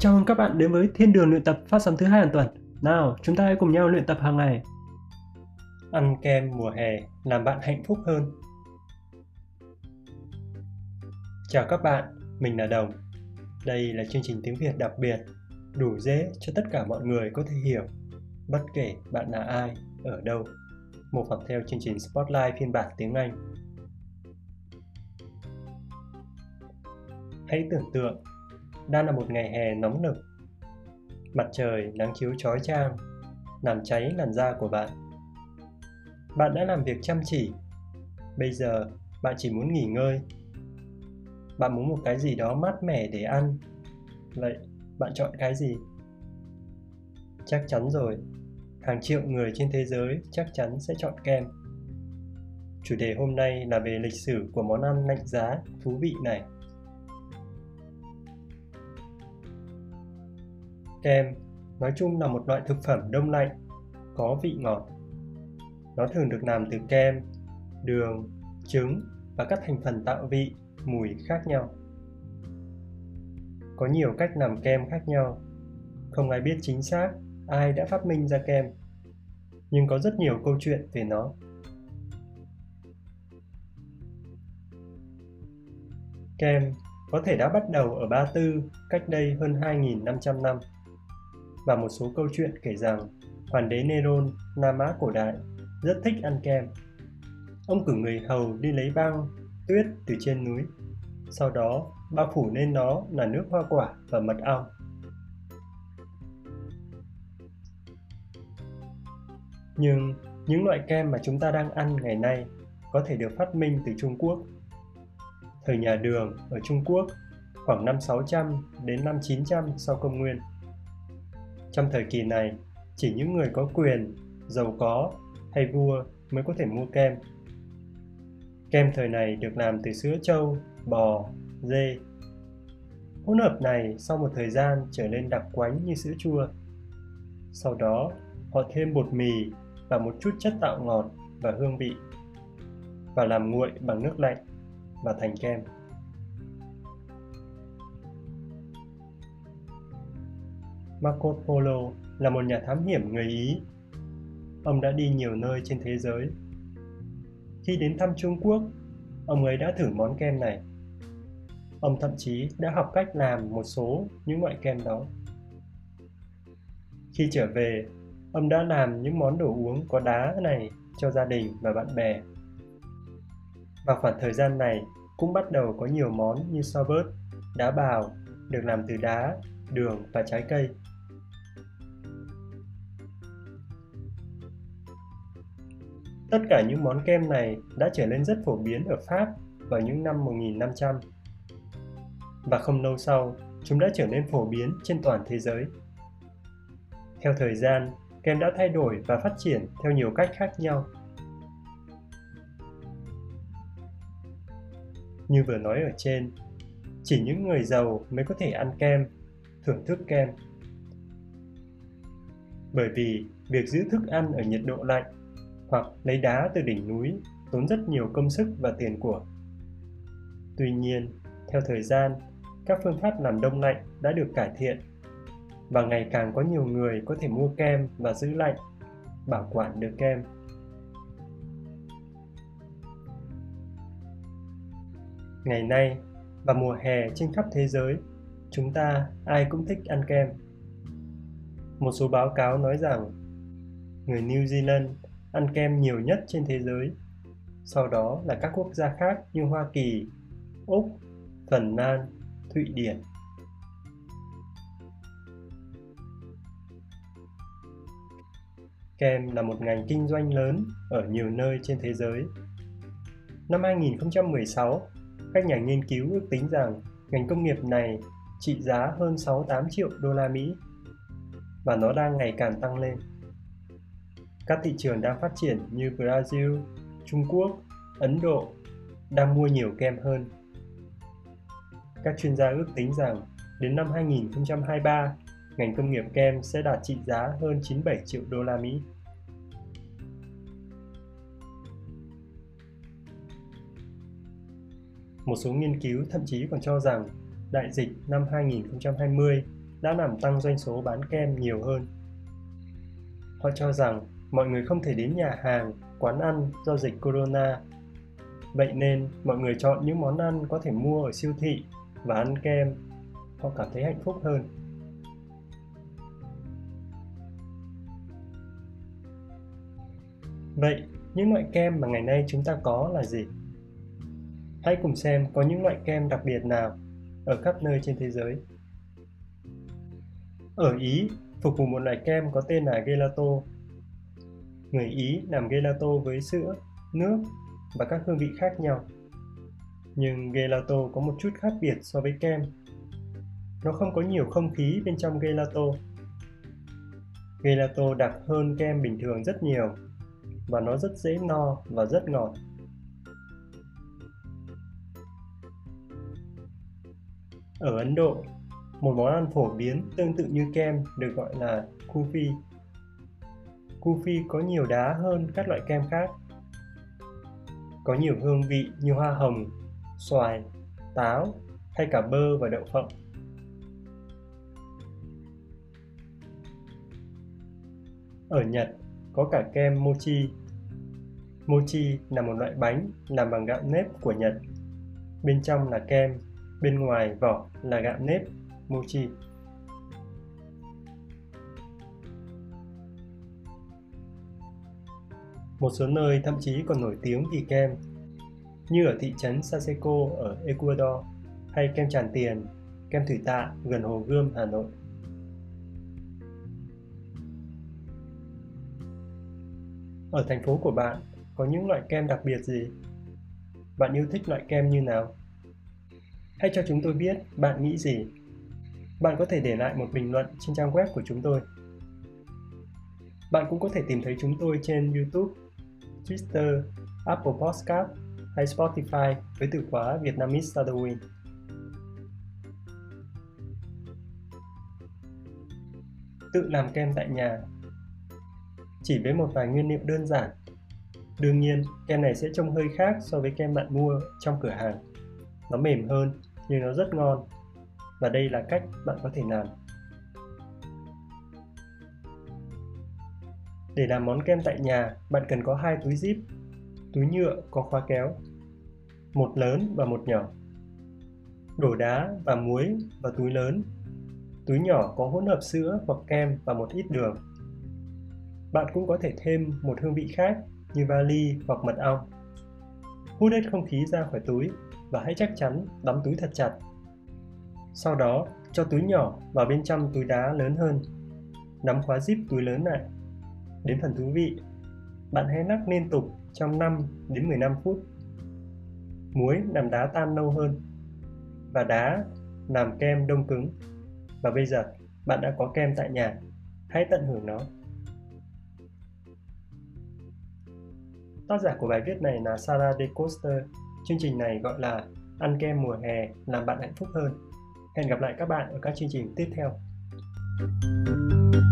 Chào mừng các bạn đến với Thiên đường luyện tập phát sóng thứ hai hàng tuần. Nào, chúng ta hãy cùng nhau luyện tập hàng ngày. Ăn kem mùa hè làm bạn hạnh phúc hơn. Chào các bạn, mình là Đồng. Đây là chương trình tiếng Việt đặc biệt, đủ dễ cho tất cả mọi người có thể hiểu, bất kể bạn là ai, ở đâu. 模 phỏng theo chương trình Spotlight phiên bản tiếng Anh. Hãy tưởng tượng đang là một ngày hè nóng nực. Mặt trời nắng chiếu chói chang, làm cháy làn da của bạn. Bạn đã làm việc chăm chỉ, bây giờ bạn chỉ muốn nghỉ ngơi. Bạn muốn một cái gì đó mát mẻ để ăn. Vậy, bạn chọn cái gì? Chắc chắn rồi, hàng triệu người trên thế giới chắc chắn sẽ chọn kem. Chủ đề hôm nay là về lịch sử của món ăn lạnh giá thú vị này. Kem nói chung là một loại thực phẩm đông lạnh, có vị ngọt. Nó thường được làm từ kem, đường, trứng và các thành phần tạo vị, mùi khác nhau. Có nhiều cách làm kem khác nhau. Không ai biết chính xác ai đã phát minh ra kem. Nhưng có rất nhiều câu chuyện về nó. Kem có thể đã bắt đầu ở Ba Tư cách đây hơn 2.500 năm và một số câu chuyện kể rằng hoàng đế Neron, Nam Á cổ đại, rất thích ăn kem. Ông cử người hầu đi lấy băng, tuyết từ trên núi. Sau đó, bao phủ lên nó là nước hoa quả và mật ong. Nhưng những loại kem mà chúng ta đang ăn ngày nay có thể được phát minh từ Trung Quốc. Thời nhà Đường ở Trung Quốc khoảng năm 600 đến năm 900 sau công nguyên. Trong thời kỳ này, chỉ những người có quyền, giàu có hay vua mới có thể mua kem. Kem thời này được làm từ sữa trâu, bò, dê. Hỗn hợp này sau một thời gian trở nên đặc quánh như sữa chua. Sau đó, họ thêm bột mì và một chút chất tạo ngọt và hương vị và làm nguội bằng nước lạnh và thành kem. Marco Polo là một nhà thám hiểm người Ý. Ông đã đi nhiều nơi trên thế giới. Khi đến thăm Trung Quốc, ông ấy đã thử món kem này. Ông thậm chí đã học cách làm một số những loại kem đó. Khi trở về, ông đã làm những món đồ uống có đá này cho gia đình và bạn bè. Vào khoảng thời gian này, cũng bắt đầu có nhiều món như sorbet, đá bào được làm từ đá, đường và trái cây. Tất cả những món kem này đã trở nên rất phổ biến ở Pháp vào những năm 1500. Và không lâu sau, chúng đã trở nên phổ biến trên toàn thế giới. Theo thời gian, kem đã thay đổi và phát triển theo nhiều cách khác nhau. Như vừa nói ở trên, chỉ những người giàu mới có thể ăn kem, thưởng thức kem. Bởi vì việc giữ thức ăn ở nhiệt độ lạnh hoặc lấy đá từ đỉnh núi tốn rất nhiều công sức và tiền của. Tuy nhiên, theo thời gian, các phương pháp làm đông lạnh đã được cải thiện và ngày càng có nhiều người có thể mua kem và giữ lạnh, bảo quản được kem. Ngày nay, và mùa hè trên khắp thế giới, chúng ta ai cũng thích ăn kem. Một số báo cáo nói rằng người New Zealand ăn kem nhiều nhất trên thế giới. Sau đó là các quốc gia khác như Hoa Kỳ, Úc, Phần Lan, Thụy Điển. Kem là một ngành kinh doanh lớn ở nhiều nơi trên thế giới. Năm 2016, các nhà nghiên cứu ước tính rằng ngành công nghiệp này trị giá hơn 68 triệu đô la Mỹ và nó đang ngày càng tăng lên. Các thị trường đang phát triển như Brazil, Trung Quốc, Ấn Độ đang mua nhiều kem hơn. Các chuyên gia ước tính rằng đến năm 2023, ngành công nghiệp kem sẽ đạt trị giá hơn 97 triệu đô la Mỹ. Một số nghiên cứu thậm chí còn cho rằng đại dịch năm 2020 đã làm tăng doanh số bán kem nhiều hơn. Họ cho rằng mọi người không thể đến nhà hàng, quán ăn do dịch corona. Vậy nên mọi người chọn những món ăn có thể mua ở siêu thị và ăn kem. Họ cảm thấy hạnh phúc hơn. Vậy, những loại kem mà ngày nay chúng ta có là gì? Hãy cùng xem có những loại kem đặc biệt nào ở khắp nơi trên thế giới. Ở Ý, phục vụ một loại kem có tên là gelato. Người Ý làm gelato với sữa, nước và các hương vị khác nhau. Nhưng gelato có một chút khác biệt so với kem. Nó không có nhiều không khí bên trong gelato. Gelato đặc hơn kem bình thường rất nhiều và nó rất dễ no và rất ngọt. Ở Ấn Độ, một món ăn phổ biến tương tự như kem được gọi là kufi. Kufi có nhiều đá hơn các loại kem khác. Có nhiều hương vị như hoa hồng, xoài, táo hay cả bơ và đậu phộng. Ở Nhật có cả kem mochi. Mochi là một loại bánh làm bằng gạo nếp của Nhật. Bên trong là kem, bên ngoài vỏ là gạo nếp mochi. Một số nơi thậm chí còn nổi tiếng vì kem, như ở thị trấn Saseko ở Ecuador hay kem tràn Tiền, kem Thủy Tạ gần Hồ Gươm, Hà Nội. Ở thành phố của bạn có những loại kem đặc biệt gì? Bạn yêu thích loại kem như nào? Hãy cho chúng tôi biết bạn nghĩ gì bạn có thể để lại một bình luận trên trang web của chúng tôi. Bạn cũng có thể tìm thấy chúng tôi trên YouTube, Twitter, Apple Podcast hay Spotify với từ khóa Vietnamese Shadowing. Tự làm kem tại nhà Chỉ với một vài nguyên liệu đơn giản Đương nhiên, kem này sẽ trông hơi khác so với kem bạn mua trong cửa hàng. Nó mềm hơn, nhưng nó rất ngon và đây là cách bạn có thể làm. Để làm món kem tại nhà, bạn cần có hai túi zip, túi nhựa có khóa kéo, một lớn và một nhỏ. Đổ đá và muối vào túi lớn. Túi nhỏ có hỗn hợp sữa hoặc kem và một ít đường. Bạn cũng có thể thêm một hương vị khác như vali hoặc mật ong. Hút hết không khí ra khỏi túi và hãy chắc chắn đóng túi thật chặt sau đó, cho túi nhỏ vào bên trong túi đá lớn hơn. Nắm khóa zip túi lớn lại. Đến phần thú vị, bạn hãy lắc liên tục trong 5 đến 15 phút. Muối làm đá tan lâu hơn và đá làm kem đông cứng. Và bây giờ, bạn đã có kem tại nhà. Hãy tận hưởng nó. Tác giả của bài viết này là Sarah De Coster. Chương trình này gọi là Ăn kem mùa hè làm bạn hạnh phúc hơn. Hẹn gặp lại các bạn ở các chương trình tiếp theo. thank you